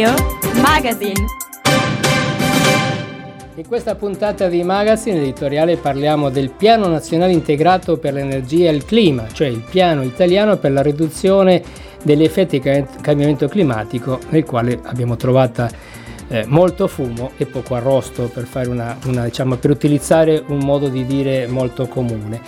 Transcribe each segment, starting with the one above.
Radio Magazine. In questa puntata di Magazine editoriale parliamo del Piano Nazionale Integrato per l'Energia e il Clima, cioè il piano italiano per la riduzione degli effetti del cambiamento climatico, nel quale abbiamo trovato eh, molto fumo e poco arrosto per, una, una, diciamo, per utilizzare un modo di dire molto comune.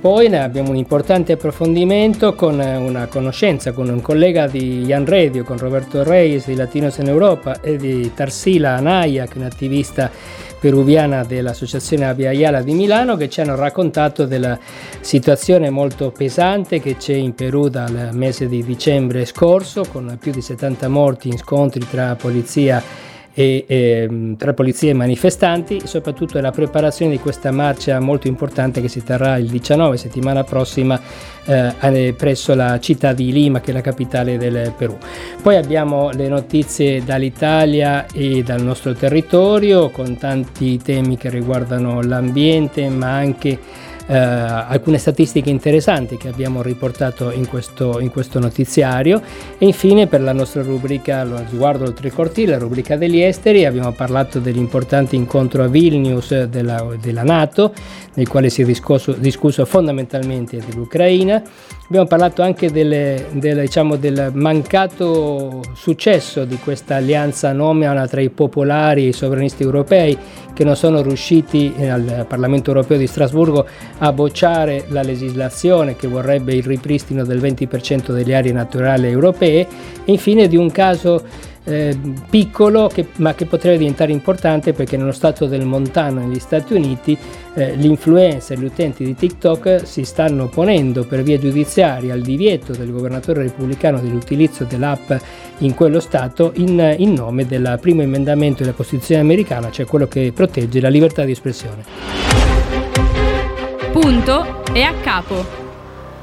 Poi abbiamo un importante approfondimento con una conoscenza con un collega di Jan Radio, con Roberto Reis di Latinos in Europa e di Tarsila Anaya, che è un'attivista peruviana dell'Associazione Aviaiala di Milano, che ci hanno raccontato della situazione molto pesante che c'è in Perù dal mese di dicembre scorso, con più di 70 morti in scontri tra polizia e e, e, tra polizia e manifestanti soprattutto la preparazione di questa marcia molto importante che si terrà il 19 settimana prossima eh, presso la città di Lima che è la capitale del Perù. Poi abbiamo le notizie dall'Italia e dal nostro territorio con tanti temi che riguardano l'ambiente ma anche eh, alcune statistiche interessanti che abbiamo riportato in questo, in questo, notiziario. E infine per la nostra rubrica lo sguardo oltre il cortile, la rubrica degli esteri, abbiamo parlato dell'importante incontro a Vilnius della, della Nato nel quale si è discusso, discusso fondamentalmente dell'Ucraina. Abbiamo parlato anche delle, delle, diciamo, del mancato successo di questa alleanza anomala tra i popolari e i sovranisti europei che non sono riusciti al Parlamento europeo di Strasburgo a bocciare la legislazione che vorrebbe il ripristino del 20% delle aree naturali europee e infine di un caso eh, piccolo che, ma che potrebbe diventare importante perché nello stato del Montano negli Stati Uniti eh, gli influencer, gli utenti di TikTok si stanno ponendo per via giudiziaria al divieto del governatore repubblicano dell'utilizzo dell'app in quello stato in, in nome del primo emendamento della Costituzione americana, cioè quello che protegge la libertà di espressione. Punto e a capo.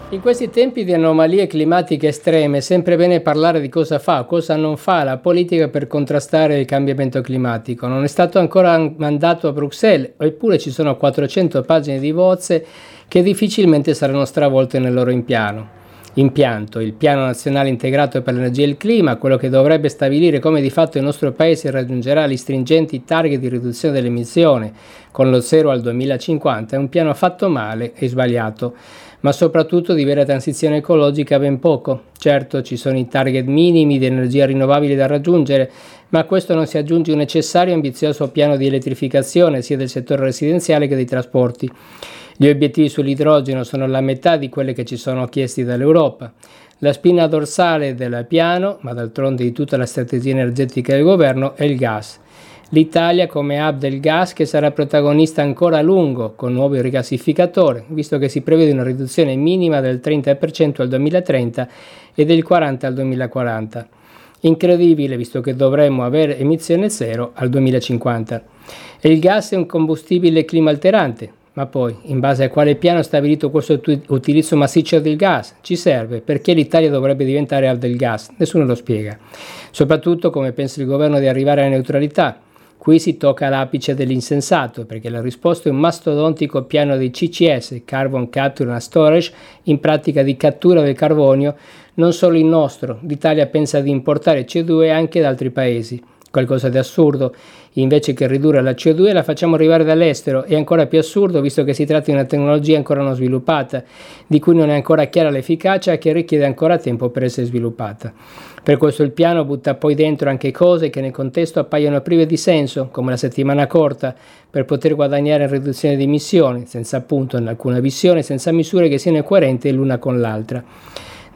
In questi tempi di anomalie climatiche estreme è sempre bene parlare di cosa fa, cosa non fa la politica per contrastare il cambiamento climatico. Non è stato ancora mandato a Bruxelles, eppure ci sono 400 pagine di bozze che difficilmente saranno stravolte nel loro impiano. Impianto, il Piano Nazionale Integrato per l'Energia e il Clima, quello che dovrebbe stabilire come di fatto il nostro Paese raggiungerà gli stringenti target di riduzione dell'emissione con lo zero al 2050, è un piano fatto male e sbagliato ma soprattutto di vera transizione ecologica ben poco. Certo ci sono i target minimi di energia rinnovabile da raggiungere, ma a questo non si aggiunge un necessario e ambizioso piano di elettrificazione sia del settore residenziale che dei trasporti. Gli obiettivi sull'idrogeno sono la metà di quelli che ci sono chiesti dall'Europa. La spina dorsale del piano, ma d'altronde di tutta la strategia energetica del governo, è il gas l'Italia come hub del gas che sarà protagonista ancora a lungo con nuovi rigassificatori, visto che si prevede una riduzione minima del 30% al 2030 e del 40% al 2040. Incredibile visto che dovremmo avere emissione zero al 2050. E il gas è un combustibile climalterante, ma poi, in base a quale piano è stabilito questo utilizzo massiccio del gas? Ci serve? Perché l'Italia dovrebbe diventare hub del gas? Nessuno lo spiega. Soprattutto come pensa il governo di arrivare alla neutralità, Qui si tocca l'apice dell'insensato perché la risposta è un mastodontico piano di CCS, Carbon Capture and Storage, in pratica di cattura del carbonio, non solo il nostro, l'Italia pensa di importare CO2 anche da altri paesi qualcosa di assurdo. Invece che ridurre la CO2 la facciamo arrivare dall'estero. È ancora più assurdo visto che si tratta di una tecnologia ancora non sviluppata, di cui non è ancora chiara l'efficacia e che richiede ancora tempo per essere sviluppata. Per questo il piano butta poi dentro anche cose che nel contesto appaiono prive di senso, come la settimana corta, per poter guadagnare in riduzione di emissioni, senza appunto alcuna visione, senza misure che siano coerenti l'una con l'altra.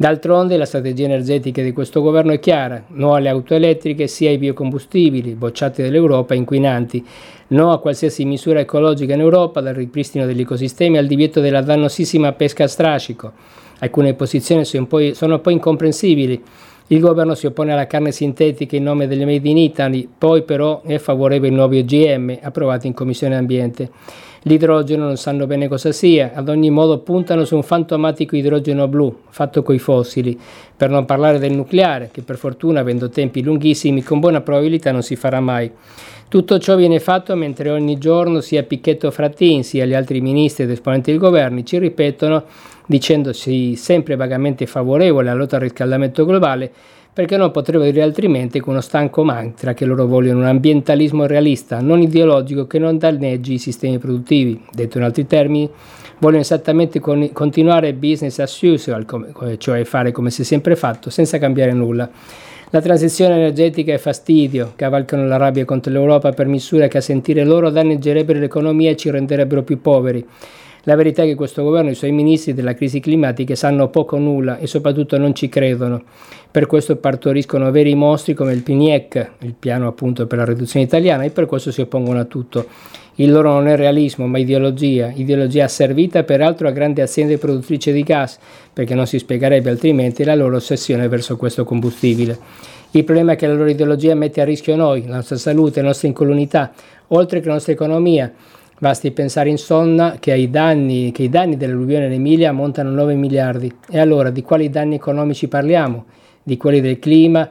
D'altronde la strategia energetica di questo governo è chiara, no alle auto elettriche sia ai biocombustibili bocciati dall'Europa inquinanti, no a qualsiasi misura ecologica in Europa, dal ripristino degli ecosistemi al divieto della dannosissima pesca a strascico. Alcune posizioni sono poi, sono poi incomprensibili. Il governo si oppone alla carne sintetica in nome delle Made in Italy, poi però è favorevole ai nuovi OGM approvati in Commissione Ambiente. L'idrogeno non sanno bene cosa sia, ad ogni modo puntano su un fantomatico idrogeno blu, fatto coi fossili, per non parlare del nucleare, che per fortuna, avendo tempi lunghissimi, con buona probabilità non si farà mai. Tutto ciò viene fatto mentre ogni giorno sia Picchetto Frattin sia gli altri ministri ed esponenti del governo ci ripetono, dicendosi sempre vagamente favorevoli alla lotta al riscaldamento globale, perché non potrebbero dire altrimenti con uno stanco mantra che loro vogliono un ambientalismo realista, non ideologico, che non danneggi i sistemi produttivi. Detto in altri termini, vogliono esattamente con, continuare business as usual, come, cioè fare come si è sempre fatto, senza cambiare nulla. La transizione energetica è fastidio, cavalcano la rabbia contro l'Europa per misure che a sentire loro danneggerebbero l'economia e ci renderebbero più poveri. La verità è che questo governo e i suoi ministri della crisi climatica sanno poco o nulla e soprattutto non ci credono. Per questo partoriscono veri mostri come il PNIEC, il piano appunto per la riduzione italiana, e per questo si oppongono a tutto. Il loro non è realismo, ma ideologia, ideologia asservita peraltro a grandi aziende produttrici di gas, perché non si spiegherebbe altrimenti la loro ossessione verso questo combustibile. Il problema è che la loro ideologia mette a rischio noi, la nostra salute, la nostra incolumità, oltre che la nostra economia. Basti pensare insomma che, danni, che i danni dell'alluvione in Emilia ammontano a 9 miliardi. E allora di quali danni economici parliamo? Di quelli del clima,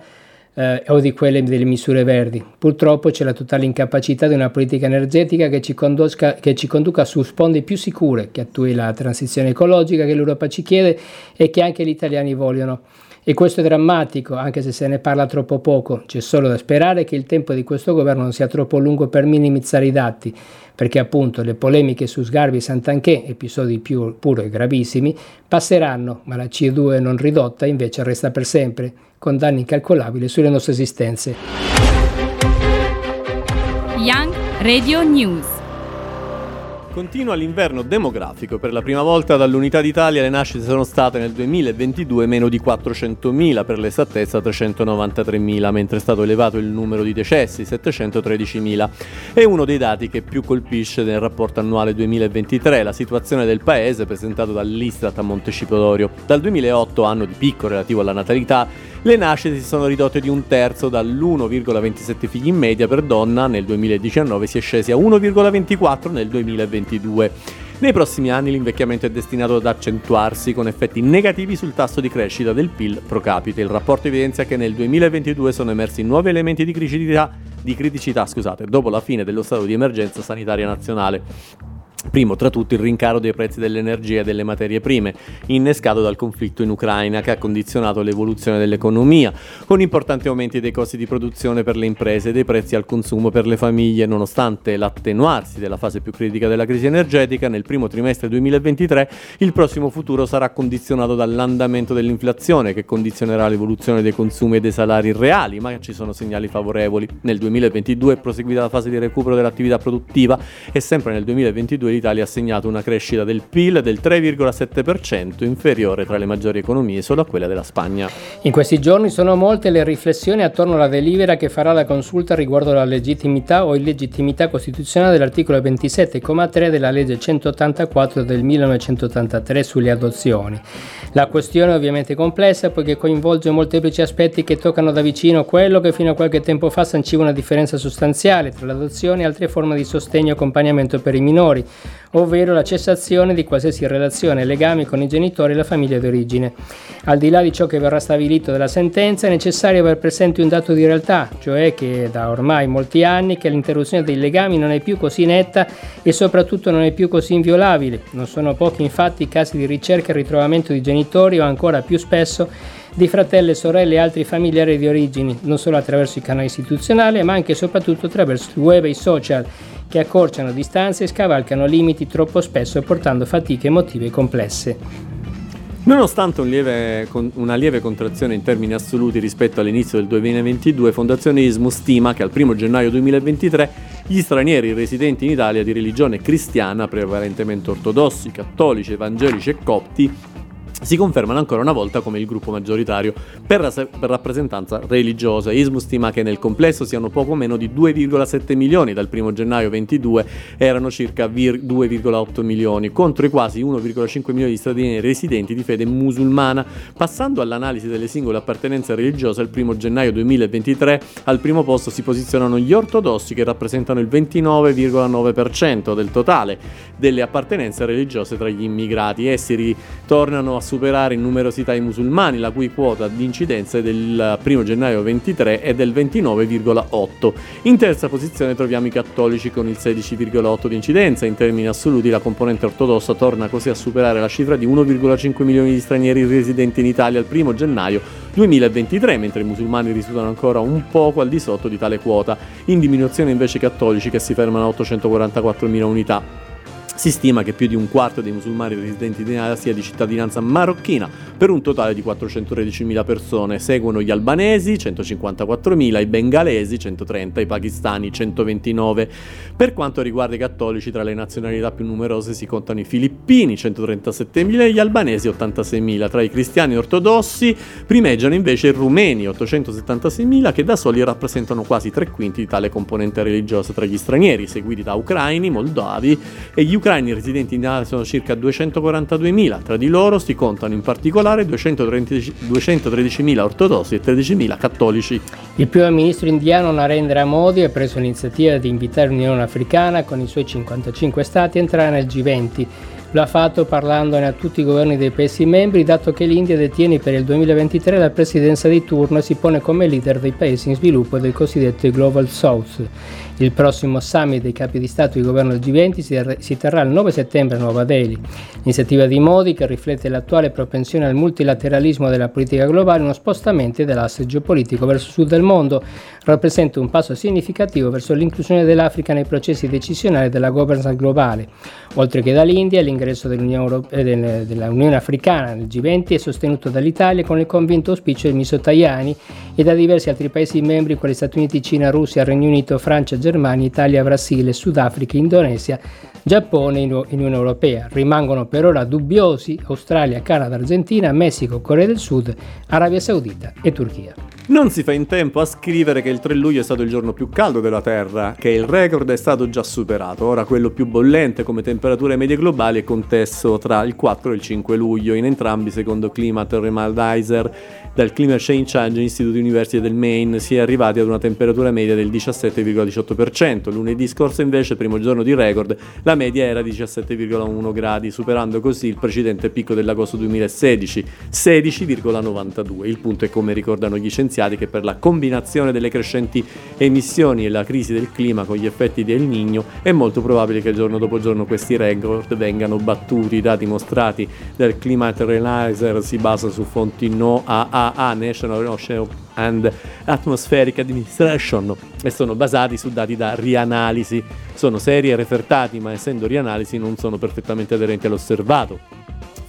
eh, o di quelle delle misure verdi. Purtroppo c'è la totale incapacità di una politica energetica che ci, che ci conduca su sponde più sicure, che attui la transizione ecologica che l'Europa ci chiede e che anche gli italiani vogliono. E questo è drammatico, anche se se ne parla troppo poco. C'è solo da sperare che il tempo di questo governo non sia troppo lungo per minimizzare i dati, perché appunto le polemiche su Sgarbi e Sant'Anché, episodi più puro e gravissimi, passeranno, ma la CO2 non ridotta invece resta per sempre con danni incalcolabili sulle nostre esistenze. Young Radio News Continua l'inverno demografico. Per la prima volta dall'Unità d'Italia le nascite sono state nel 2022 meno di 400.000, per l'esattezza 393.000, mentre è stato elevato il numero di decessi, 713.000. È uno dei dati che più colpisce nel rapporto annuale 2023, la situazione del paese presentato dall'Istat a Montecitorio. Dal 2008, anno di picco relativo alla natalità, le nascite si sono ridotte di un terzo, dall'1,27 figli in media per donna nel 2019 si è scesi a 1,24 nel 2022. Nei prossimi anni l'invecchiamento è destinato ad accentuarsi con effetti negativi sul tasso di crescita del PIL pro capite. Il rapporto evidenzia che nel 2022 sono emersi nuovi elementi di criticità, di criticità scusate, dopo la fine dello stato di emergenza sanitaria nazionale. Primo tra tutti il rincaro dei prezzi dell'energia e delle materie prime, innescato dal conflitto in Ucraina che ha condizionato l'evoluzione dell'economia, con importanti aumenti dei costi di produzione per le imprese e dei prezzi al consumo per le famiglie. Nonostante l'attenuarsi della fase più critica della crisi energetica, nel primo trimestre 2023 il prossimo futuro sarà condizionato dall'andamento dell'inflazione che condizionerà l'evoluzione dei consumi e dei salari reali, ma ci sono segnali favorevoli. Nel 2022 è proseguita la fase di recupero dell'attività produttiva e sempre nel 2022 l'Italia ha segnato una crescita del PIL del 3,7%, inferiore tra le maggiori economie solo a quella della Spagna. In questi giorni sono molte le riflessioni attorno alla delibera che farà la consulta riguardo alla legittimità o illegittimità costituzionale dell'articolo 27,3 della legge 184 del 1983 sulle adozioni. La questione è ovviamente complessa poiché coinvolge molteplici aspetti che toccano da vicino quello che fino a qualche tempo fa sanciva una differenza sostanziale tra l'adozione e altre forme di sostegno e accompagnamento per i minori, ovvero la cessazione di qualsiasi relazione e legami con i genitori e la famiglia d'origine. Al di là di ciò che verrà stabilito dalla sentenza è necessario aver presente un dato di realtà, cioè che da ormai molti anni che l'interruzione dei legami non è più così netta e soprattutto non è più così inviolabile. Non sono pochi infatti i casi di ricerca e ritrovamento di genitori o ancora più spesso di fratelli, sorelle e altri familiari di origini, non solo attraverso i canali istituzionali, ma anche e soprattutto attraverso il web e i social che accorciano distanze e scavalcano limiti troppo spesso portando fatiche emotive complesse. Nonostante un lieve, una lieve contrazione in termini assoluti rispetto all'inizio del 2022, Fondazione ISMU stima che al 1 gennaio 2023 gli stranieri residenti in Italia di religione cristiana, prevalentemente ortodossi, cattolici, evangelici e copti, si confermano ancora una volta come il gruppo maggioritario per, ras- per, rappresentanza religiosa. ISMU stima che nel complesso siano poco meno di 2,7 milioni, dal 1 gennaio 22 erano circa vir- 2,8 milioni, contro i quasi 1,5 milioni di stranieri residenti di fede musulmana. Passando all'analisi delle singole appartenenze religiose, il 1 gennaio 2023 al primo posto si posizionano gli ortodossi che rappresentano il 29,9% del totale delle appartenenze religiose tra gli immigrati. Essi ritornano a superare in numerosità i musulmani, la cui quota di incidenza è del 1 gennaio 23 è del 29,8. In terza posizione troviamo i cattolici con il 16,8 di incidenza, in termini assoluti la componente ortodossa torna così a superare la cifra di 1,5 milioni di stranieri residenti in Italia al 1 gennaio 2023, mentre i musulmani risultano ancora un poco al di sotto di tale quota, in diminuzione invece i cattolici che si fermano a 844.000 unità. Si stima che più di un quarto dei musulmani residenti in Asia sia di cittadinanza marocchina, per un totale di 413.000 persone. Seguono gli albanesi, 154.000, i bengalesi, 130, i pakistani, 129. Per quanto riguarda i cattolici, tra le nazionalità più numerose si contano i filippini, 137.000, e gli albanesi, 86.000. Tra i cristiani ortodossi primeggiano invece i rumeni, 876.000, che da soli rappresentano quasi tre quinti di tale componente religiosa tra gli stranieri, seguiti da ucraini, moldavi e gli ucraini residenti in Italia sono circa 242.000. Tra di loro si contano in particolare 213.000 ortodossi e 13.000 cattolici. Il primo ministro indiano Narendra Modi ha preso l'iniziativa di invitare l'Unione Africana con i suoi 55 stati a entrare nel G20 lo ha fatto parlandone a tutti i governi dei paesi membri, dato che l'India detiene per il 2023 la presidenza di turno e si pone come leader dei paesi in sviluppo del cosiddetto Global South. Il prossimo summit dei capi di Stato e di governo del G20 si terrà il 9 settembre a Nuova Delhi. L'iniziativa di Modi, che riflette l'attuale propensione al multilateralismo della politica globale, uno spostamento dell'asse geopolitico verso il sud del mondo, rappresenta un passo significativo verso l'inclusione dell'Africa nei processi decisionali della governance globale. Oltre che dall'India, l'ingresso dell'Unione, Europea, eh, dell'Unione Africana nel G20 è sostenuto dall'Italia con il convinto auspicio del ministro Tajani e da diversi altri paesi membri quali Stati Uniti, Cina, Russia, Regno Unito, Francia, Germania, Italia, Brasile, Sudafrica, Indonesia, Giappone e Unione Europea. Rimangono per ora dubbiosi Australia, Canada, Argentina, Messico, Corea del Sud, Arabia Saudita e Turchia. Non si fa in tempo a scrivere che il 3 luglio è stato il giorno più caldo della Terra, che il record è stato già superato. Ora quello più bollente come temperature medie globali è contesto tra il 4 e il 5 luglio, in entrambi secondo Climate Remalizer dal Climate Change Institute University del Maine si è arrivati ad una temperatura media del 17,18%. Lunedì scorso invece, primo giorno di record, la media era 17,1 gradi, superando così il precedente picco dell'agosto 2016, 16,92. Il punto è come ricordano gli scienziati scienziati che per la combinazione delle crescenti emissioni e la crisi del clima con gli effetti del Niño è molto probabile che giorno dopo giorno questi record vengano battuti. I dati mostrati dal Climate Analyzer si basano su fonti NOAA, National Ocean and Atmospheric Administration, e sono basati su dati da rianalisi. Sono seri e refertati, ma essendo rianalisi non sono perfettamente aderenti all'osservato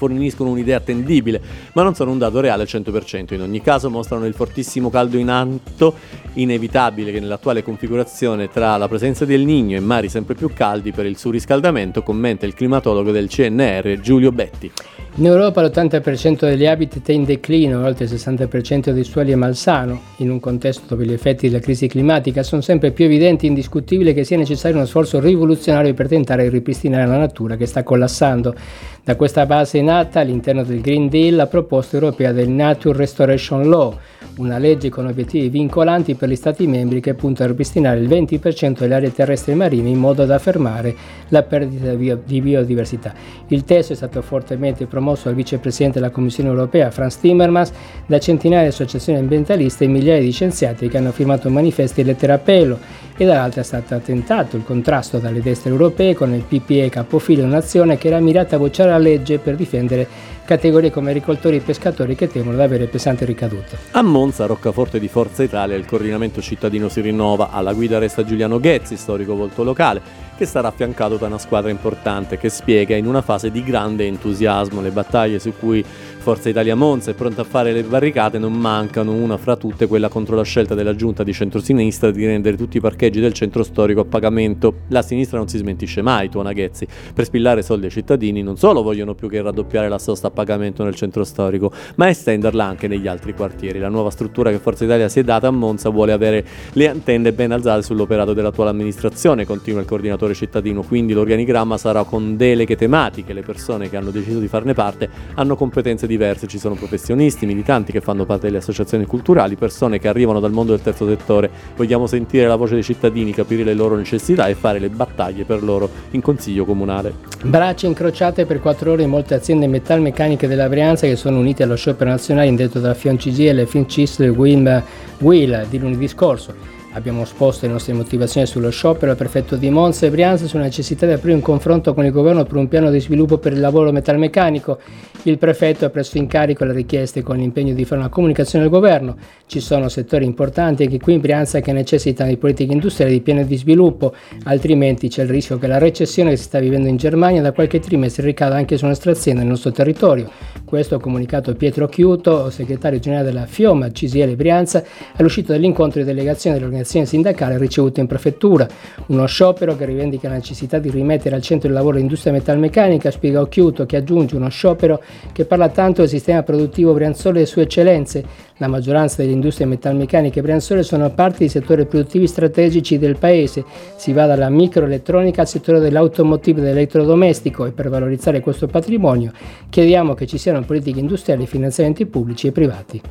forniscono un'idea attendibile, ma non sono un dato reale al 100%. In ogni caso mostrano il fortissimo caldo in atto, inevitabile che nell'attuale configurazione tra la presenza del Nigno e mari sempre più caldi per il surriscaldamento, commenta il climatologo del CNR Giulio Betti. In Europa l'80% degli habitat è in declino, oltre il 60% dei suoli è malsano. In un contesto dove gli effetti della crisi climatica sono sempre più evidenti e indiscutibile che sia necessario uno sforzo rivoluzionario per tentare di ripristinare la natura che sta collassando. Da questa base è nata all'interno del Green Deal la proposta europea del Nature Restoration Law, una legge con obiettivi vincolanti per gli Stati membri che punta a ripristinare il 20% delle aree terrestri e marine in modo da fermare la perdita di biodiversità. Il testo è stato fortemente promosso dal vicepresidente della Commissione europea Franz Timmermans, da centinaia di associazioni ambientaliste e migliaia di scienziati che hanno firmato manifesti e lettere appello e dall'altra è stato tentato il contrasto dalle destre europee con il PPE capofilo un'azione che era mirata a bocciare la legge per difendere categorie come agricoltori e pescatori che temono di avere pesanti ricadute. A Monza, roccaforte di Forza Italia, il coordinamento cittadino si rinnova. Alla guida resta Giuliano Ghezzi, storico volto locale, che sarà affiancato da una squadra importante che spiega in una fase di grande entusiasmo le battaglie su cui Forza Italia Monza è pronta a fare le barricate, non mancano una fra tutte quella contro la scelta della giunta di centrosinistra di rendere tutti i parcheggi del centro storico a pagamento. La sinistra non si smentisce mai, tuona Ghezzi. Per spillare soldi ai cittadini non solo vogliono più che raddoppiare la sosta a pagamento nel centro storico, ma estenderla anche negli altri quartieri. La nuova struttura che Forza Italia si è data a Monza vuole avere le antenne ben alzate sull'operato dell'attuale amministrazione, continua il coordinatore cittadino, quindi l'organigramma sarà con deleghe tematiche, le persone che hanno deciso di farne parte hanno competenze diverse, ci sono professionisti, militanti che fanno parte delle associazioni culturali, persone che arrivano dal mondo del terzo settore. Vogliamo sentire la voce dei cittadini, capire le loro necessità e fare le battaglie per loro in consiglio comunale. Braccia incrociate per quattro ore in molte aziende metalmeccaniche della Brianza che sono unite allo sciopero nazionale indetto da Fion CGL, Fincis e Wim Will di lunedì scorso. Abbiamo esposto le nostre motivazioni sullo sciopero al prefetto di Monza e Brianza sulla necessità di aprire un confronto con il governo per un piano di sviluppo per il lavoro metalmeccanico. Il prefetto ha preso in carico le richieste con l'impegno di fare una comunicazione al governo. Ci sono settori importanti anche qui in Brianza che necessitano di politiche industriali di pieno di sviluppo, altrimenti c'è il rischio che la recessione che si sta vivendo in Germania da qualche trimestre ricada anche su nostre aziende nel nostro territorio. Questo ha comunicato Pietro Chiuto, segretario generale della FIOMA CGL Brianza, all'uscita dell'incontro di delegazione dell'organizzazione sindacale ricevuto in prefettura. Uno sciopero che rivendica la necessità di rimettere al centro il lavoro l'industria metalmeccanica, spiega Chiuto, che aggiunge uno sciopero che parla tanto del sistema produttivo brianzole e le sue eccellenze. La maggioranza delle industrie metalmeccaniche brianzole sono parte di settori produttivi strategici del paese. Si va dalla microelettronica al settore dell'automotive e dell'elettrodomestico e per valorizzare questo patrimonio chiediamo che ci siano politiche industriali finanziamenti pubblici e privati.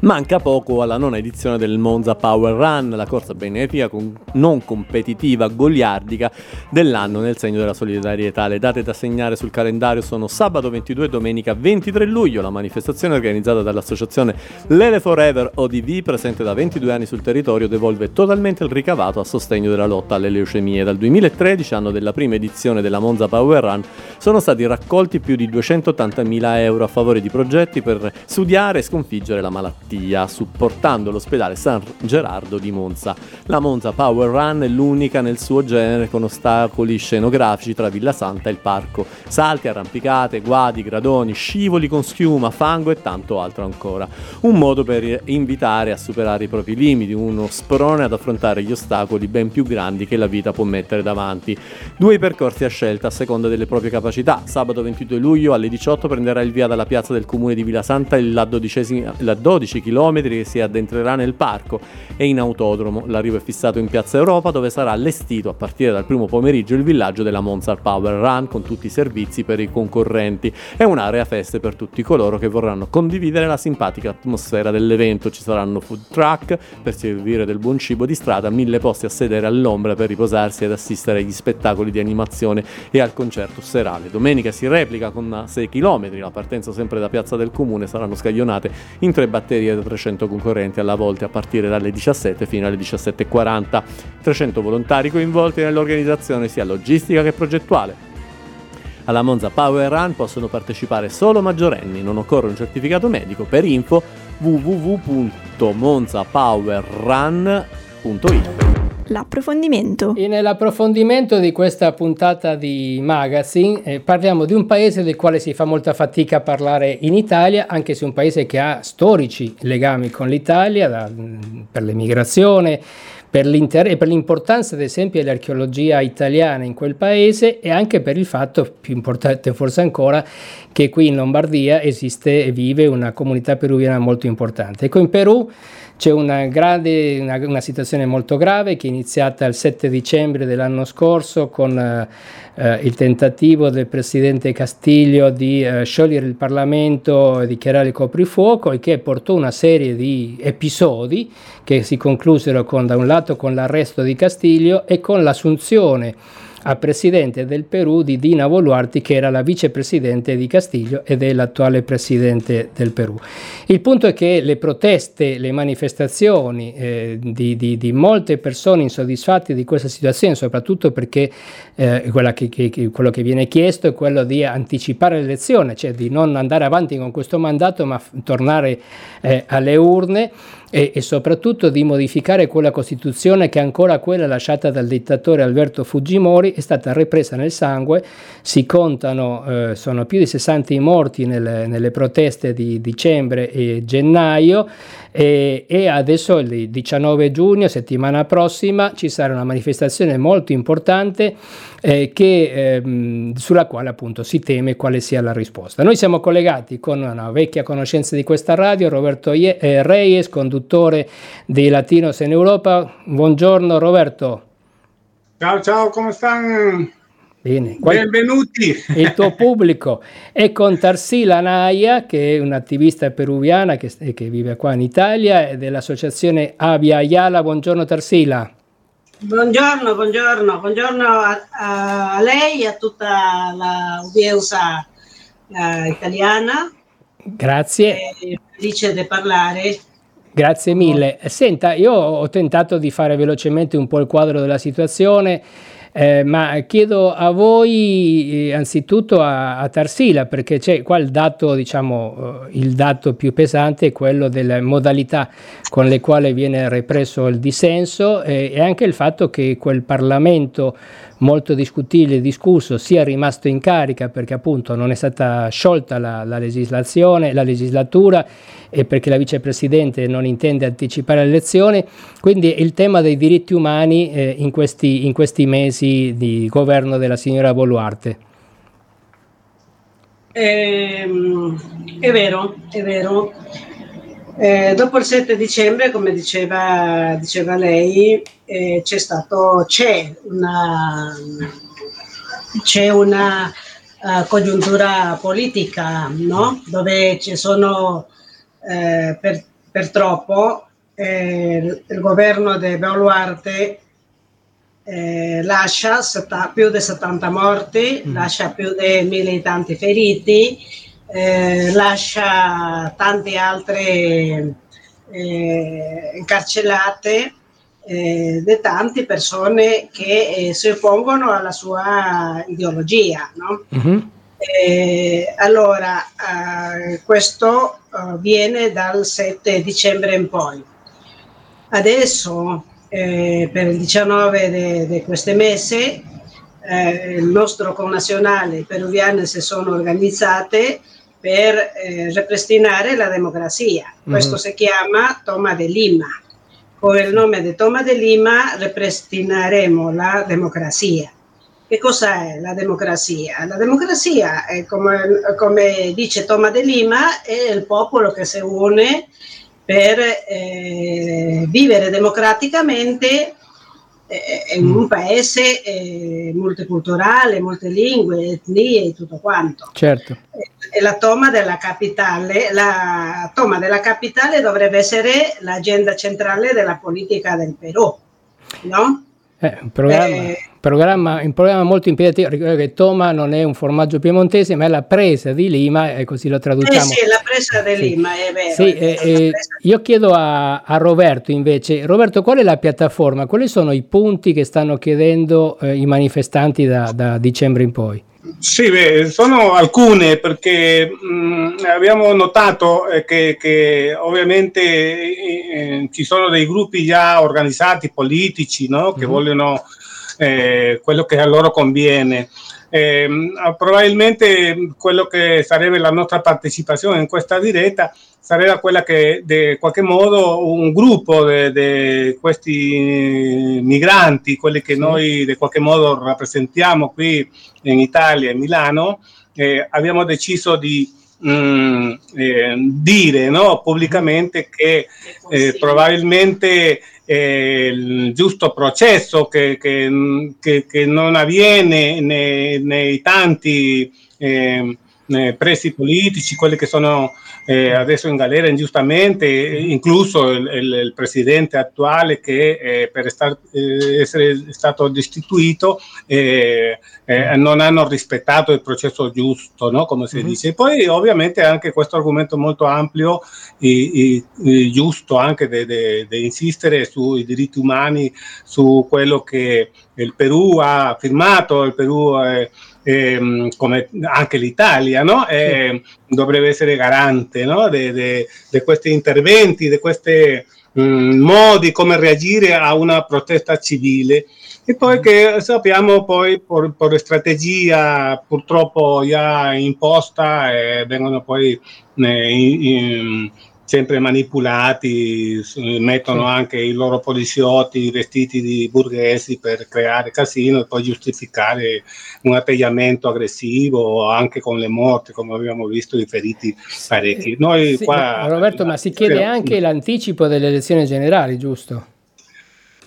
Manca poco alla nona edizione del Monza Power Run, la corsa benefica non competitiva goliardica dell'anno nel segno della solidarietà. Le date da segnare sul calendario sono sabato 22 e domenica 23 luglio. La manifestazione organizzata dall'associazione Lele Forever ODV, presente da 22 anni sul territorio, devolve totalmente il ricavato a sostegno della lotta alle leucemie. Dal 2013, anno della prima edizione della Monza Power Run, sono stati raccolti più di 280.000 euro a favore di progetti per studiare e sconfiggere la malattia malattia, supportando l'ospedale San Gerardo di Monza. La Monza Power Run è l'unica nel suo genere con ostacoli scenografici tra Villa Santa e il parco. Salti, arrampicate, guadi, gradoni, scivoli con schiuma, fango e tanto altro ancora. Un modo per invitare a superare i propri limiti, uno sprone ad affrontare gli ostacoli ben più grandi che la vita può mettere davanti. Due percorsi a scelta a seconda delle proprie capacità. Sabato 22 luglio alle 18 prenderà il via dalla piazza del comune di Villa Santa la, dodicesima, la 12 10 km che si addentrerà nel parco e in autodromo. L'arrivo è fissato in Piazza Europa dove sarà allestito a partire dal primo pomeriggio il villaggio della Monza Power Run con tutti i servizi per i concorrenti e un'area feste per tutti coloro che vorranno condividere la simpatica atmosfera dell'evento. Ci saranno food truck per servire del buon cibo di strada, mille posti a sedere all'ombra per riposarsi ed assistere agli spettacoli di animazione e al concerto serale. Domenica si replica con 6 km, la partenza sempre da Piazza del Comune saranno scaglionate in tre batterie batteria da 300 concorrenti alla volta a partire dalle 17 fino alle 17.40. 300 volontari coinvolti nell'organizzazione sia logistica che progettuale. Alla Monza Power Run possono partecipare solo maggiorenni, non occorre un certificato medico. Per info www.monzapowerrun.it l'approfondimento. E nell'approfondimento di questa puntata di Magazine eh, parliamo di un paese del quale si fa molta fatica a parlare in Italia, anche se un paese che ha storici legami con l'Italia da, per l'emigrazione, per, e per l'importanza ad esempio dell'archeologia italiana in quel paese e anche per il fatto, più importante forse ancora, che qui in Lombardia esiste e vive una comunità peruviana molto importante. Ecco, in Perù c'è una, grande, una, una, situazione molto grave che è iniziata il 7 dicembre dell'anno scorso con eh, il tentativo del presidente Castiglio di eh, sciogliere il Parlamento e dichiarare il coprifuoco e che portò una serie di episodi che si conclusero con, da un lato con l'arresto di Castiglio e con l'assunzione a presidente del Perù di Dina Boluarte, che era la vicepresidente di Castiglio ed è l'attuale presidente del Perù. Il punto è che le proteste, le manifestazioni eh, di, di, di, molte persone insoddisfatte di questa situazione, soprattutto perché eh, che, che, quello che viene chiesto è quello di anticipare l'elezione, cioè di non andare avanti con questo mandato ma f- tornare eh, alle urne e, e, soprattutto di modificare quella Costituzione che ancora quella lasciata dal dittatore Alberto Fujimori è stata represa nel sangue, si contano, eh, sono più di 60 i morti nelle, nelle proteste di dicembre e gennaio e, e, adesso il 19 giugno, settimana prossima, ci sarà una manifestazione molto importante eh, che, eh, sulla quale appunto si teme quale sia la risposta. Noi siamo collegati con una vecchia conoscenza di questa radio, Roberto eh, Reyes, conduttore di Latinos in Europa. Buongiorno Roberto. Ciao ciao, come stanno? Bene. Benvenuti. Il tuo pubblico è con Tarsila Naia, che è un'attivista peruviana che, che vive qua in Italia, e dell'associazione Avia Ayala. Buongiorno Tarsila. Buongiorno, buongiorno, buongiorno a, a, lei e a tutta l'udienza uh, italiana. Grazie. È felice di parlare Grazie mille. Senta, io ho tentato di fare velocemente un po' il quadro della situazione. Eh, ma chiedo a voi, eh, anzitutto a, a, Tarsila, perché c'è qua il dato, diciamo, eh, il dato più pesante è quello delle modalità con le quali viene represso il dissenso eh, e anche il fatto che quel Parlamento molto discutibile e discusso sia rimasto in carica perché appunto non è stata sciolta la, la legislazione, la legislatura e perché la vicepresidente non intende anticipare le elezioni, quindi il tema dei diritti umani eh, in, questi, in questi mesi di governo della signora Boluarte. Eh, è vero, è vero. Eh, dopo il 7 dicembre, come diceva, diceva lei, eh, c'è, stato, c'è una, c'è una uh, congiuntura politica no? dove ci sono eh, per, per, troppo eh, il governo di Boluarte eh, lascia setta, più di 70 morti, mm. lascia più di militanti feriti eh, lascia tante altre eh, incarcerate eh, di tante persone che eh, si oppongono alla sua ideologia. No? Mm-hmm. allora, eh, questo eh, viene dal 7 dicembre in poi. Adesso, per il 19 di questo mese, il nostro connazionale peruviane si sono organizzate per eh, ripristinare la democrazia. Questo si chiama Toma de Lima. Con il nome di Toma de Lima ripristineremo la democrazia. Che cosa è la democrazia? La democrazia, è come, come dice Toma de Lima, è il popolo che si une per eh, vivere democraticamente è un mm. paese eh, multiculturale, molte lingue, etnie e tutto quanto. Certo. E la toma della capitale, la toma della capitale dovrebbe essere l'agenda centrale della politica del Perù, no? Eh, un programma, eh, programma, un programma molto impegnativo. Ricordo che Toma non è un formaggio piemontese, ma è la presa di Lima, e così lo traduciamo. Eh sì, la presa di sì. Lima, è vero. Sì, è eh, io chiedo a, a, Roberto invece, Roberto, qual è la piattaforma? Quali sono i punti che stanno chiedendo eh, i manifestanti da, da dicembre in poi? Sì, beh, sono alcune perché mh, mm, abbiamo notato eh, che, che, ovviamente eh, ci sono dei gruppi già organizzati politici no? che mm-hmm. vogliono eh, quello che a loro conviene. Eh, probabilmente quello che sarebbe la nostra partecipazione in questa diretta sarebbe quella che in qualche modo un gruppo di questi migranti, quelli che noi in qualche modo rappresentiamo qui in Italia e Milano, eh, abbiamo deciso di mh, mm, eh, dire no, pubblicamente che eh, probabilmente eh, il giusto processo che, che, che, che non avviene nei, nei tanti eh, presi politici, quelli che sono eh, adesso in galera ingiustamente, incluso il, il, il presidente attuale che eh, per star, eh, essere stato destituito eh, eh, non hanno rispettato il processo giusto, no? come si mm-hmm. dice. E poi ovviamente anche questo argomento molto ampio e, giusto anche di insistere sui diritti umani, su quello che il Perù ha firmato, il Perù è eh, come anche l'Italia, no? eh, dovrebbe essere garante no? di questi interventi, di questi mm, modi come reagire a una protesta civile. E poi che sappiamo poi per, per strategia purtroppo già imposta eh, vengono poi eh, in, in, sempre manipolati, mettono sì. anche i loro poliziotti vestiti di borghesi per creare casino e poi giustificare un atteggiamento aggressivo anche con le morti, come abbiamo visto, i feriti parecchi. Noi sì, qua, Roberto, ma si chiede anche l'anticipo delle elezioni generali, giusto?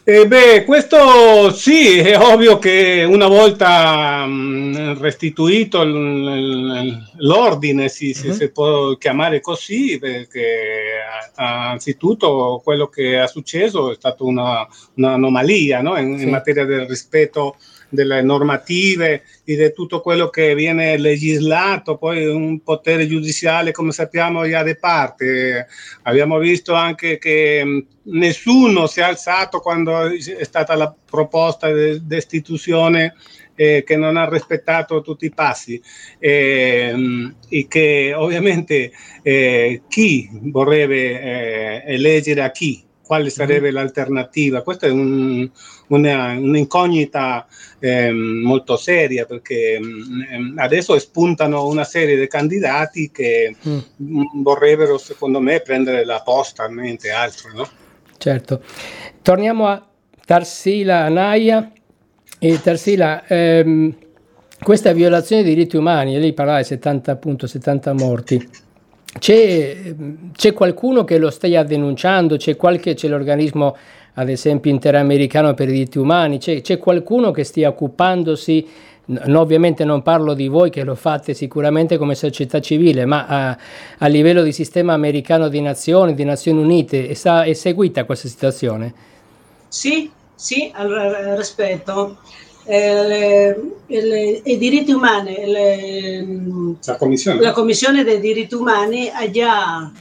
Eh beh, questo sì, è ovvio che una volta mm, restituito l'ordine, si, uh-huh. si, può chiamare così, perché anzitutto quello che è successo è stata una, un'anomalia no? in, in, materia del rispetto delle normative e di tutto quello che viene legislato, poi un potere giudiziale come sappiamo già di parte. Abbiamo visto anche che mm, nessuno si è alzato quando è stata la proposta di destituzione eh, che non ha rispettato tutti i passi eh, e che ovviamente eh, chi vorrebbe eh, eleggere a chi, quale sarebbe mm. l'alternativa? Questa è un, una, un'incognita eh, molto seria perché eh, adesso spuntano una serie di candidati che mm. vorrebbero, secondo me, prendere la posta, niente altro. No? Certo. Torniamo a Tarsila Anaia. E Tarsila, ehm, questa violazione dei diritti umani, lei parlava di 70, appunto, 70 morti, c'è, c'è, qualcuno che lo stia denunciando? C'è, qualche, c'è l'organismo, ad esempio, interamericano per i diritti umani? C'è, c'è qualcuno che stia occupandosi? No, ovviamente non parlo di voi che lo fate sicuramente come società civile, ma a, a livello di sistema americano di nazioni, di Nazioni Unite, è, è seguita questa situazione? Sì, sì, al rispetto. Eh, I diritti umani, le, la, commissione. la, commissione. dei diritti umani ha già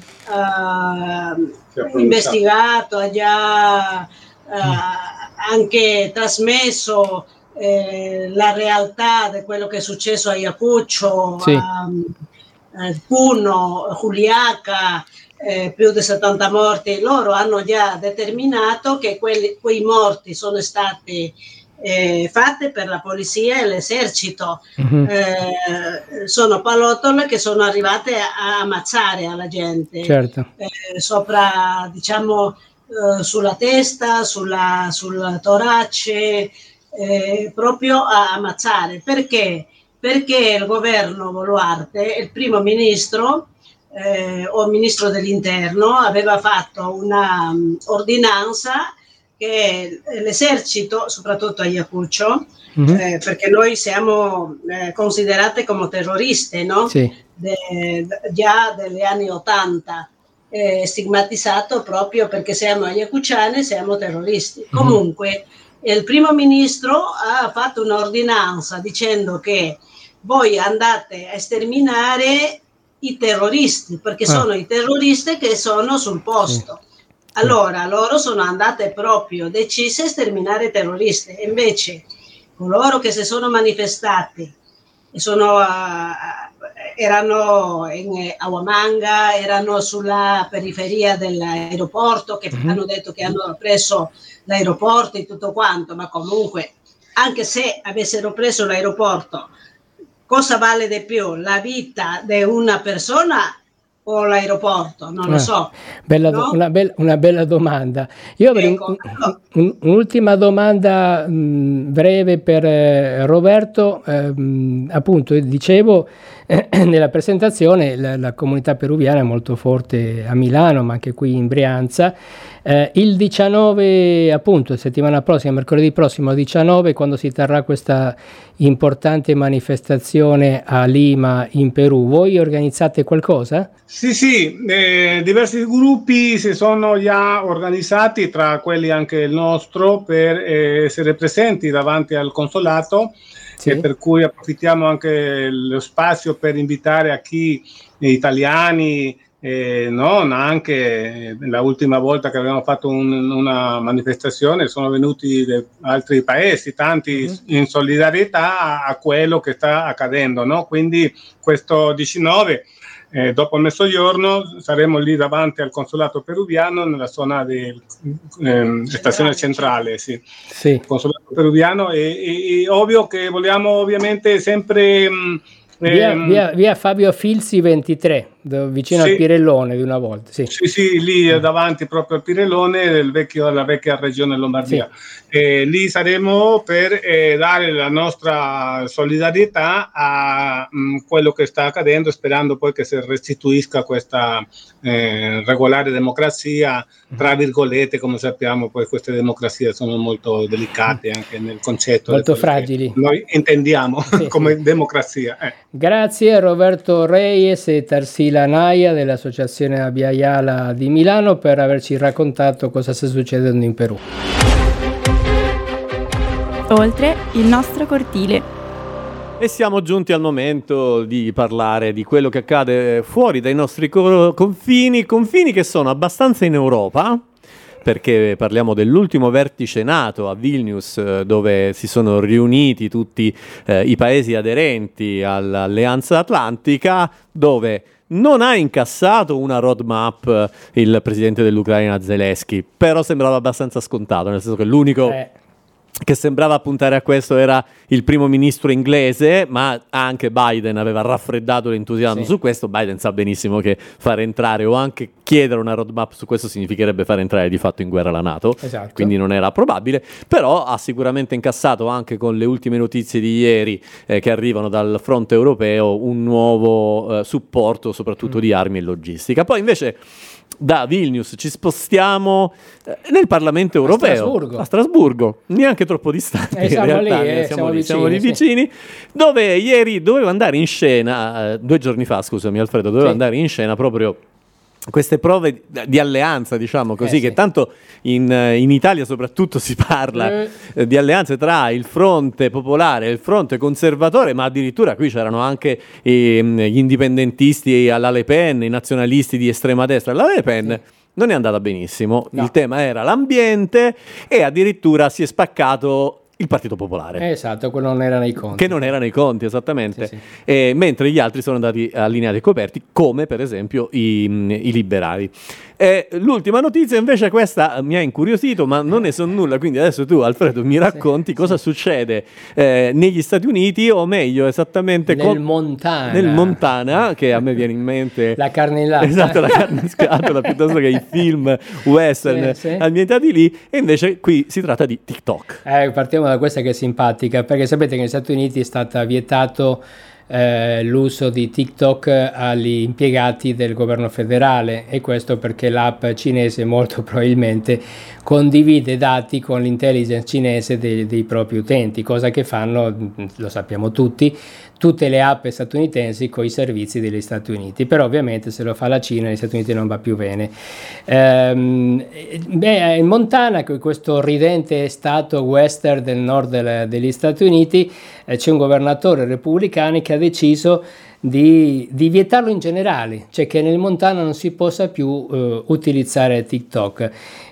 uh, investigato, ha già uh, anche trasmesso eh, la realtà di quello che è successo a Iacuccio, sì. a, a Puno, Giuliaca, eh, più di 70 morti, loro hanno già determinato che quelli, quei morti sono stati eh, fatte per la polizia e l'esercito. Mm-hmm. Eh, sono pallottole che sono arrivate a, ammazzare alla gente. Certo. Eh, sopra, diciamo, eh, sulla testa, sulla, sul torace, eh, proprio a ammazzare. Perché? Perché il governo Boluarte, il primo ministro, eh, o ministro dell'interno aveva fatto una um, ordinanza che l'esercito, soprattutto a Iacuccio, mm-hmm. eh, perché noi siamo eh, considerate come terroriste, no? Sì. De, già dagli anni 80, stigmatizzato proprio perché siamo ayacuciani, siamo terroristi. Mm-hmm. Comunque, il primo ministro ha fatto un'ordinanza dicendo che voi andate a sterminare i terroristi, perché ah. sono i terroristi che sono sul posto. Sì. Allora, loro sono andate proprio decise a sterminare terroristi, invece coloro che si sono manifestati sono, uh, erano in Awamanga, erano sulla periferia dell'aeroporto, che mm-hmm. hanno detto che hanno preso l'aeroporto e tutto quanto, ma comunque, anche se avessero preso l'aeroporto, cosa vale di più, la vita di una persona o l'aeroporto? Non eh, lo so. Bella, no? una, be- una, bella domanda. Io avrei ecco, un, un, un'ultima domanda mh, breve per eh, Roberto. Eh, appunto, dicevo eh, nella presentazione la, la, comunità peruviana è molto forte a Milano, ma anche qui in Brianza. Eh, il 19, appunto, settimana prossima, mercoledì prossimo 19, quando si terrà questa importante manifestazione a Lima in Perù, voi organizzate qualcosa? Sì, sì, eh, diversi gruppi si sono già organizzati, tra quelli anche il nostro, per eh, essere presenti davanti al consolato. Sì. per cui approfittiamo anche lo spazio per invitare a chi italiani eh, non anche la ultima volta che abbiamo fatto un, una manifestazione sono venuti da altri paesi, tanti mm-hmm. in solidarietà a, quello che sta accadendo. No? Quindi questo 19, eh, dopo il mezzogiorno, saremo lì davanti al consolato peruviano nella zona di eh, stazione centrale, sì. sì. consolato peruviano e, e, e, ovvio che vogliamo ovviamente sempre... Mh, Via, ehm, via, via, Fabio Filzi 23, vicino sì, al Pirellone di una volta. Sì, sì, sì lì mm. davanti proprio al Pirellone, vecchio, la vecchia regione Lombardia. Sì. Lì saremo per eh, dare la nostra solidarietà a mh, mm, quello che sta accadendo, sperando poi che si restituisca questa eh, regolare democrazia, tra mm. virgolette, come sappiamo, poi queste democrazie sono molto delicate anche nel concetto. Molto fragili. Noi intendiamo come democrazia. Eh. Grazie Roberto Reyes e Tarsila Naia dell'Associazione Abbiaiala di Milano per averci raccontato cosa sta succedendo in Perù. oltre il nostro cortile. E siamo giunti al momento di parlare di quello che accade fuori dai nostri co- confini, confini che sono abbastanza in Europa, perché parliamo dell'ultimo vertice NATO a Vilnius eh, dove si sono riuniti tutti eh, i paesi aderenti all'Alleanza Atlantica, dove non ha incassato una roadmap eh, il presidente dell'Ucraina Zelensky, però sembrava abbastanza scontato, nel senso che l'unico... Eh che sembrava puntare a questo era il primo ministro inglese, ma anche Biden aveva raffreddato l'entusiasmo sì. su questo. Biden sa benissimo che far entrare o anche chiedere una roadmap su questo significherebbe far entrare di fatto in guerra la Nato, esatto. quindi non era probabile, però ha sicuramente incassato anche con le ultime notizie di ieri eh, che arrivano dal fronte europeo un nuovo eh, supporto soprattutto mm. di armi e logistica. Poi invece da Vilnius ci spostiamo eh, nel Parlamento europeo. A Strasburgo. A Strasburgo, neanche troppo distante. Eh, siamo realtà, lì, eh, siamo, siamo, lì, vicini, siamo lì vicini, dove ieri dovevo andare in scena, eh, due giorni fa, scusami Alfredo, dovevo sì. andare in scena proprio queste prove di alleanza, diciamo così, eh, che sì. tanto in, in, Italia soprattutto si parla eh. eh. di alleanze tra il fronte popolare e il fronte conservatore, ma addirittura qui c'erano anche eh, gli indipendentisti alla Le Pen, i nazionalisti di estrema destra alla Le Pen. Sì. Non è andata benissimo, no. il tema era l'ambiente e addirittura si è spaccato il Partito Popolare. Esatto, quello non era nei conti. Che non era nei conti, esattamente. Sì, sì. Eh, mentre gli altri sono andati allineati e coperti, come per esempio i, i liberali. Eh, l'ultima notizia invece questa mi ha incuriosito, ma non ne so nulla, quindi adesso tu Alfredo mi racconti sì, cosa succede eh, negli Stati Uniti o meglio esattamente nel con... Montana. Nel Montana, che a me viene in mente la carne in latta. Esatto, la carne in scatola piuttosto che i film western ambientati lì e invece qui si tratta di TikTok. Eh, partiamo da questa che è simpatica, perché sapete che negli Stati Uniti è stato vietato eh, l'uso di TikTok agli impiegati del governo federale e questo perché l'app cinese molto probabilmente condivide dati con l'intelligence cinese dei, dei propri utenti, cosa che fanno, lo sappiamo tutti, tutte le app statunitensi con i servizi degli Stati Uniti, però ovviamente se lo fa la Cina, gli Stati Uniti non va più bene. Ehm, beh, in Montana, questo ridente stato western del nord degli Stati Uniti, eh, c'è un governatore repubblicano che ha deciso di, di, vietarlo in generale, cioè che nel Montana non si possa più uh, utilizzare TikTok.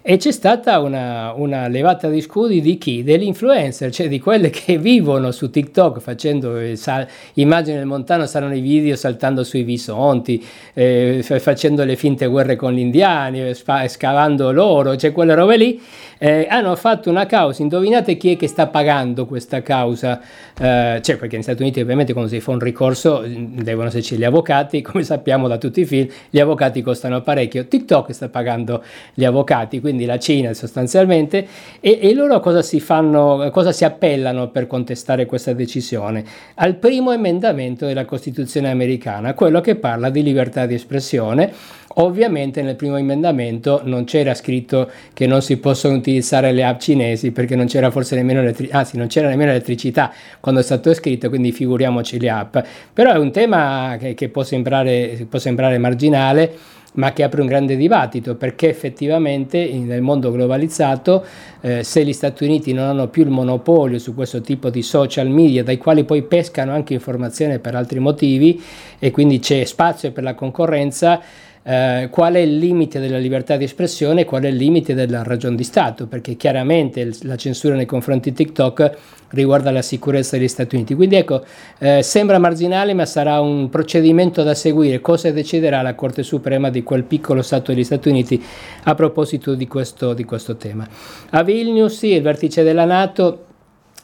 E c'è stata una, una, levata di scudi di chi? Degli influencer, cioè di quelle che vivono su TikTok facendo eh, sal- immagini nel Montana, saranno i video saltando sui bisonti, eh, facendo le finte guerre con gli indiani, spa- scavando l'oro, cioè quelle robe lì. Eh, hanno fatto una causa, indovinate chi è che sta pagando questa causa? Eh, cioè, perché negli Stati Uniti ovviamente quando si fa un ricorso devono esserci gli avvocati, come sappiamo da tutti i film, gli avvocati costano parecchio, TikTok sta pagando gli avvocati, quindi la Cina sostanzialmente, e, e loro cosa si fanno, cosa si appellano per contestare questa decisione? Al primo emendamento della Costituzione americana, quello che parla di libertà di espressione, Ovviamente nel primo emendamento non c'era scritto che non si possono utilizzare le app cinesi perché non c'era forse nemmeno elettricità, anzi non c'era nemmeno elettricità quando è stato scritto, quindi figuriamoci le app. Però è un tema che, che può, sembrare, può sembrare marginale, ma che apre un grande dibattito perché effettivamente nel mondo globalizzato eh, se gli Stati Uniti non hanno più il monopolio su questo tipo di social media dai quali poi pescano anche informazioni per altri motivi e quindi c'è spazio per la concorrenza eh, qual è il limite della libertà di espressione e qual è il limite della ragione di Stato, perché chiaramente la censura nei confronti di TikTok riguarda la sicurezza degli Stati Uniti. Quindi ecco, eh, sembra marginale, ma sarà un procedimento da seguire. Cosa deciderà la Corte Suprema di quel piccolo Stato degli Stati Uniti a proposito di questo, di questo tema? A Vilnius, sì, il vertice della Nato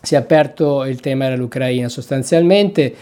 si è aperto il tema dell'Ucraina sostanzialmente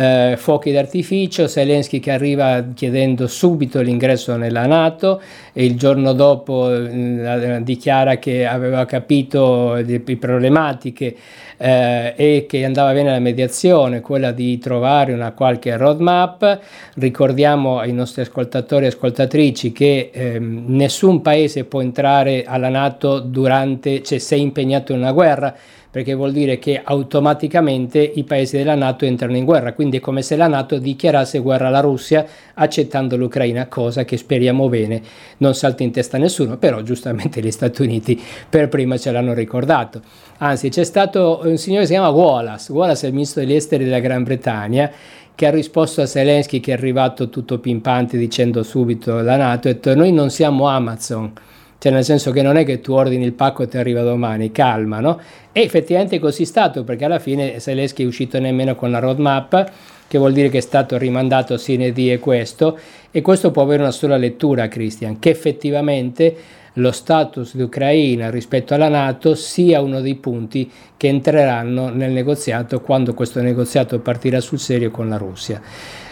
eh, fuochi d'artificio, Zelensky che arriva chiedendo subito l'ingresso nella Nato e il giorno dopo eh, dichiara che aveva capito le, le problematiche eh, e che andava bene la mediazione, quella di trovare una qualche roadmap. Ricordiamo ai nostri ascoltatori e ascoltatrici che ehm, nessun paese può entrare alla Nato durante, cioè se è impegnato in una guerra perché vuol dire che automaticamente i paesi della Nato entrano in guerra, quindi è come se la Nato dichiarasse guerra alla Russia accettando l'Ucraina, cosa che speriamo bene non salti in testa a nessuno, però giustamente gli Stati Uniti per prima ce l'hanno ricordato. Anzi, c'è stato un signore che si chiama Wallace, Wallace è il ministro degli esteri della Gran Bretagna, che ha risposto a Zelensky che è arrivato tutto pimpante dicendo subito la Nato, ha detto noi non siamo Amazon, cioè nel senso che non è che tu ordini il pacco e ti arriva domani, calma, no? E effettivamente così è stato, perché alla fine Zelensky è uscito nemmeno con la roadmap, che vuol dire che è stato rimandato sine die questo, e questo può avere una sola lettura, Christian, che effettivamente lo status di Ucraina rispetto alla Nato sia uno dei punti che entreranno nel negoziato quando questo negoziato partirà sul serio con la Russia.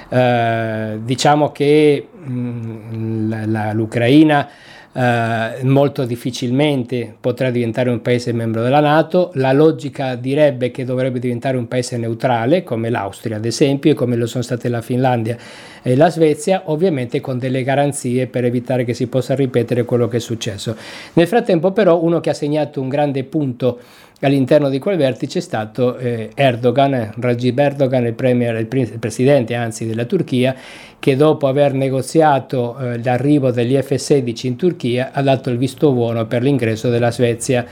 Eh, diciamo che mh, mm, la, la, l'Ucraina eh, molto difficilmente potrà diventare un paese membro della Nato. La logica direbbe che dovrebbe diventare un paese neutrale, come l'Austria ad esempio, e come lo sono state la Finlandia e la Svezia, ovviamente con delle garanzie per evitare che si possa ripetere quello che è successo. Nel frattempo però uno che ha segnato un grande punto all'interno di quel vertice è stato eh, Erdogan, Rajib Erdogan, il, premier, il, il, presidente anzi della Turchia, che dopo aver negoziato eh, l'arrivo degli F-16 in Turchia ha dato il visto buono per l'ingresso della Svezia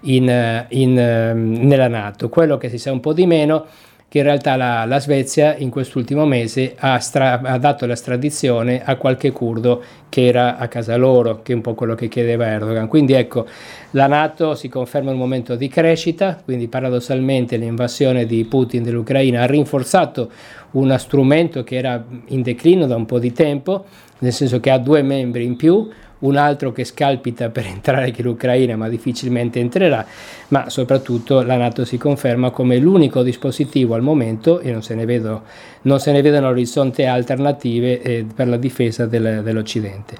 in, eh, in, ehm, nella Nato. Quello che si sa un po' di meno che in realtà la, la Svezia in quest'ultimo mese ha, stra, ha, dato l'estradizione a qualche curdo che era a casa loro, che è un po' quello che chiedeva Erdogan. Quindi ecco, la Nato si conferma un momento di crescita, quindi paradossalmente l'invasione di Putin dell'Ucraina ha rinforzato uno strumento che era in declino da un po' di tempo, nel senso che ha due membri in più, un altro che scalpita per entrare che l'Ucraina, ma difficilmente entrerà, ma soprattutto la Nato si conferma come l'unico dispositivo al momento, e non se ne, vedo, non se ne vedono orizzonti alternative eh, per la difesa del, dell'Occidente.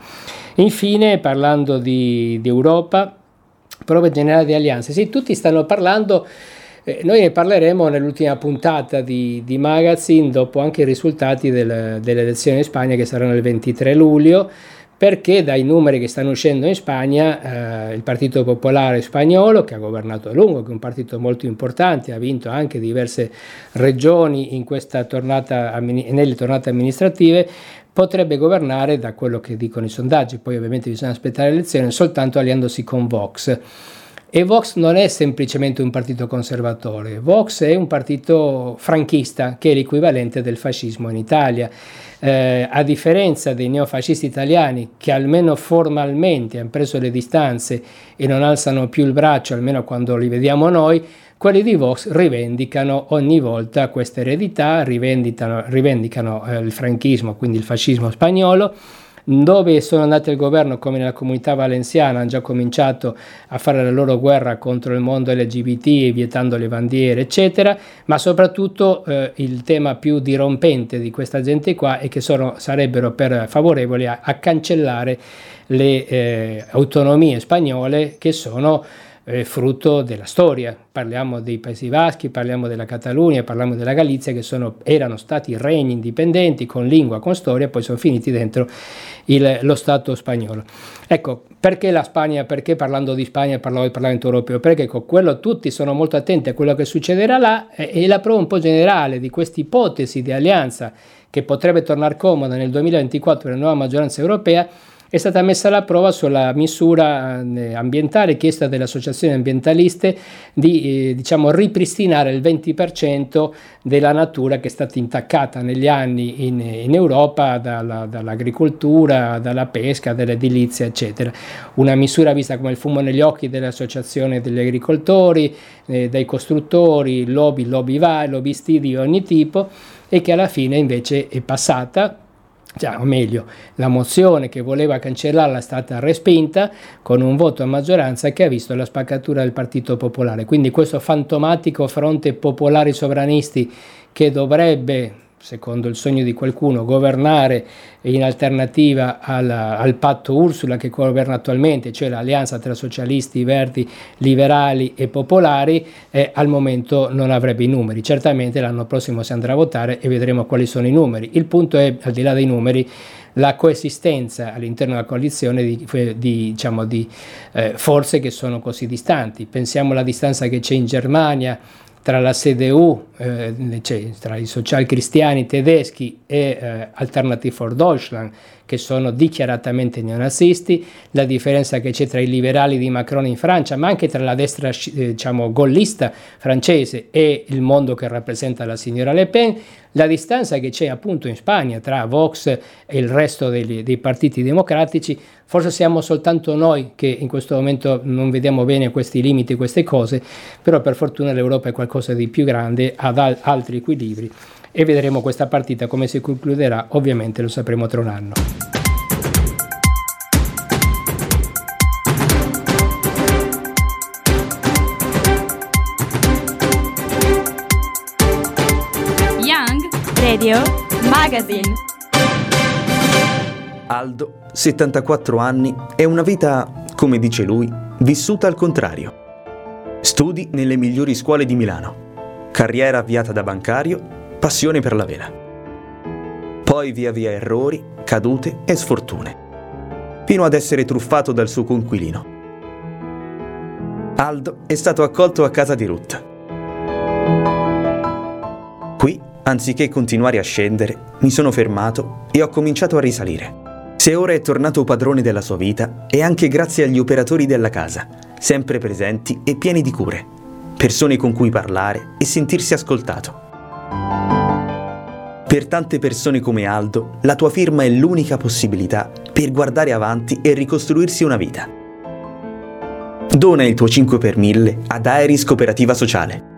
Infine, parlando di, di Europa, prove generali di alleanze. Sì, tutti stanno parlando eh, noi ne parleremo nell'ultima puntata di, di, Magazine, dopo anche i risultati del, delle elezioni in Spagna che saranno il 23 luglio perché dai numeri che stanno uscendo in Spagna eh, il Partito Popolare Spagnolo, che ha governato a lungo, che è un partito molto importante, ha vinto anche diverse regioni in tornata, nelle tornate amministrative, potrebbe governare, da quello che dicono i sondaggi, poi ovviamente bisogna aspettare le elezioni, soltanto alliandosi con Vox. E Vox non è semplicemente un partito conservatore, Vox è un partito franchista, che è l'equivalente del fascismo in Italia. Eh, a differenza dei neofascisti italiani che almeno formalmente hanno preso le distanze e non alzano più il braccio, almeno quando li vediamo noi, quelli di Vox rivendicano ogni volta questa eredità, rivendicano, eh, il franchismo, quindi il fascismo spagnolo, dove sono andati al governo? Come nella comunità valenziana hanno già cominciato a fare la loro guerra contro il mondo LGBT vietando le bandiere eccetera. Ma soprattutto eh, il tema più dirompente di questa gente qua è che sono, sarebbero per favorevoli a, a cancellare le eh, autonomie spagnole che sono eh, frutto della storia. Parliamo dei Paesi Baschi, parliamo della Catalunya, parliamo della Galizia che sono, erano stati regni indipendenti con lingua, con storia, poi sono finiti dentro il, lo Stato spagnolo. Ecco, perché la Spagna, perché parlando di Spagna parlavo del Parlamento europeo? Perché con quello tutti sono molto attenti a quello che succederà là e, e la prova un po' generale di questa ipotesi di alleanza che potrebbe tornare comoda nel 2024 per la nuova maggioranza europea è stata messa alla prova sulla misura eh, ambientale chiesta dalle associazioni ambientaliste di eh, diciamo, ripristinare il 20% della natura che è stata intaccata negli anni in, in Europa dalla, dall'agricoltura, dalla pesca, dall'edilizia, eccetera. Una misura vista come il fumo negli occhi delle associazioni degli agricoltori, eh, dei costruttori, lobby, lobby vai, lobbisti di ogni tipo e che alla fine invece è passata cioè, o meglio, la mozione che voleva cancellarla è stata respinta con un voto a maggioranza che ha visto la spaccatura del Partito Popolare. Quindi questo fantomatico fronte popolari sovranisti che dovrebbe secondo il sogno di qualcuno, governare in alternativa al, al patto Ursula che governa attualmente, cioè l'alleanza tra socialisti, verdi, liberali e popolari, eh, al momento non avrebbe i numeri. Certamente l'anno prossimo si andrà a votare e vedremo quali sono i numeri. Il punto è, al di là dei numeri, la coesistenza all'interno della coalizione di, di, diciamo, di eh, forze che sono così distanti. Pensiamo alla distanza che c'è in Germania tra la CDU, eh, cioè tra i socialcristiani tedeschi e eh, Alternative for Deutschland, che sono dichiaratamente neonazisti, la differenza che c'è tra i liberali di Macron in Francia, ma anche tra la destra eh, diciamo, gollista francese e il mondo che rappresenta la signora Le Pen, la distanza che c'è appunto in Spagna tra Vox e il resto dei, dei partiti democratici, forse siamo soltanto noi che in questo momento non vediamo bene questi limiti, queste cose, però per fortuna l'Europa è qualcosa di più grande, ha altri equilibri e vedremo questa partita come si concluderà, ovviamente lo sapremo tra un anno. Young Radio Magazine Aldo, 74 anni, è una vita, come dice lui, vissuta al contrario. Studi nelle migliori scuole di Milano. Carriera avviata da bancario passione per la vela. Poi via via errori, cadute e sfortune, fino ad essere truffato dal suo conquilino. Aldo è stato accolto a casa di Ruth. Qui, anziché continuare a scendere, mi sono fermato e ho cominciato a risalire. Se ora è tornato padrone della sua vita, è anche grazie agli operatori della casa, sempre presenti e pieni di cure, persone con cui parlare e sentirsi ascoltato. Per tante persone come Aldo, la tua firma è l'unica possibilità per guardare avanti e ricostruirsi una vita. Dona il tuo 5 per 1000 ad Aeris Cooperativa Sociale.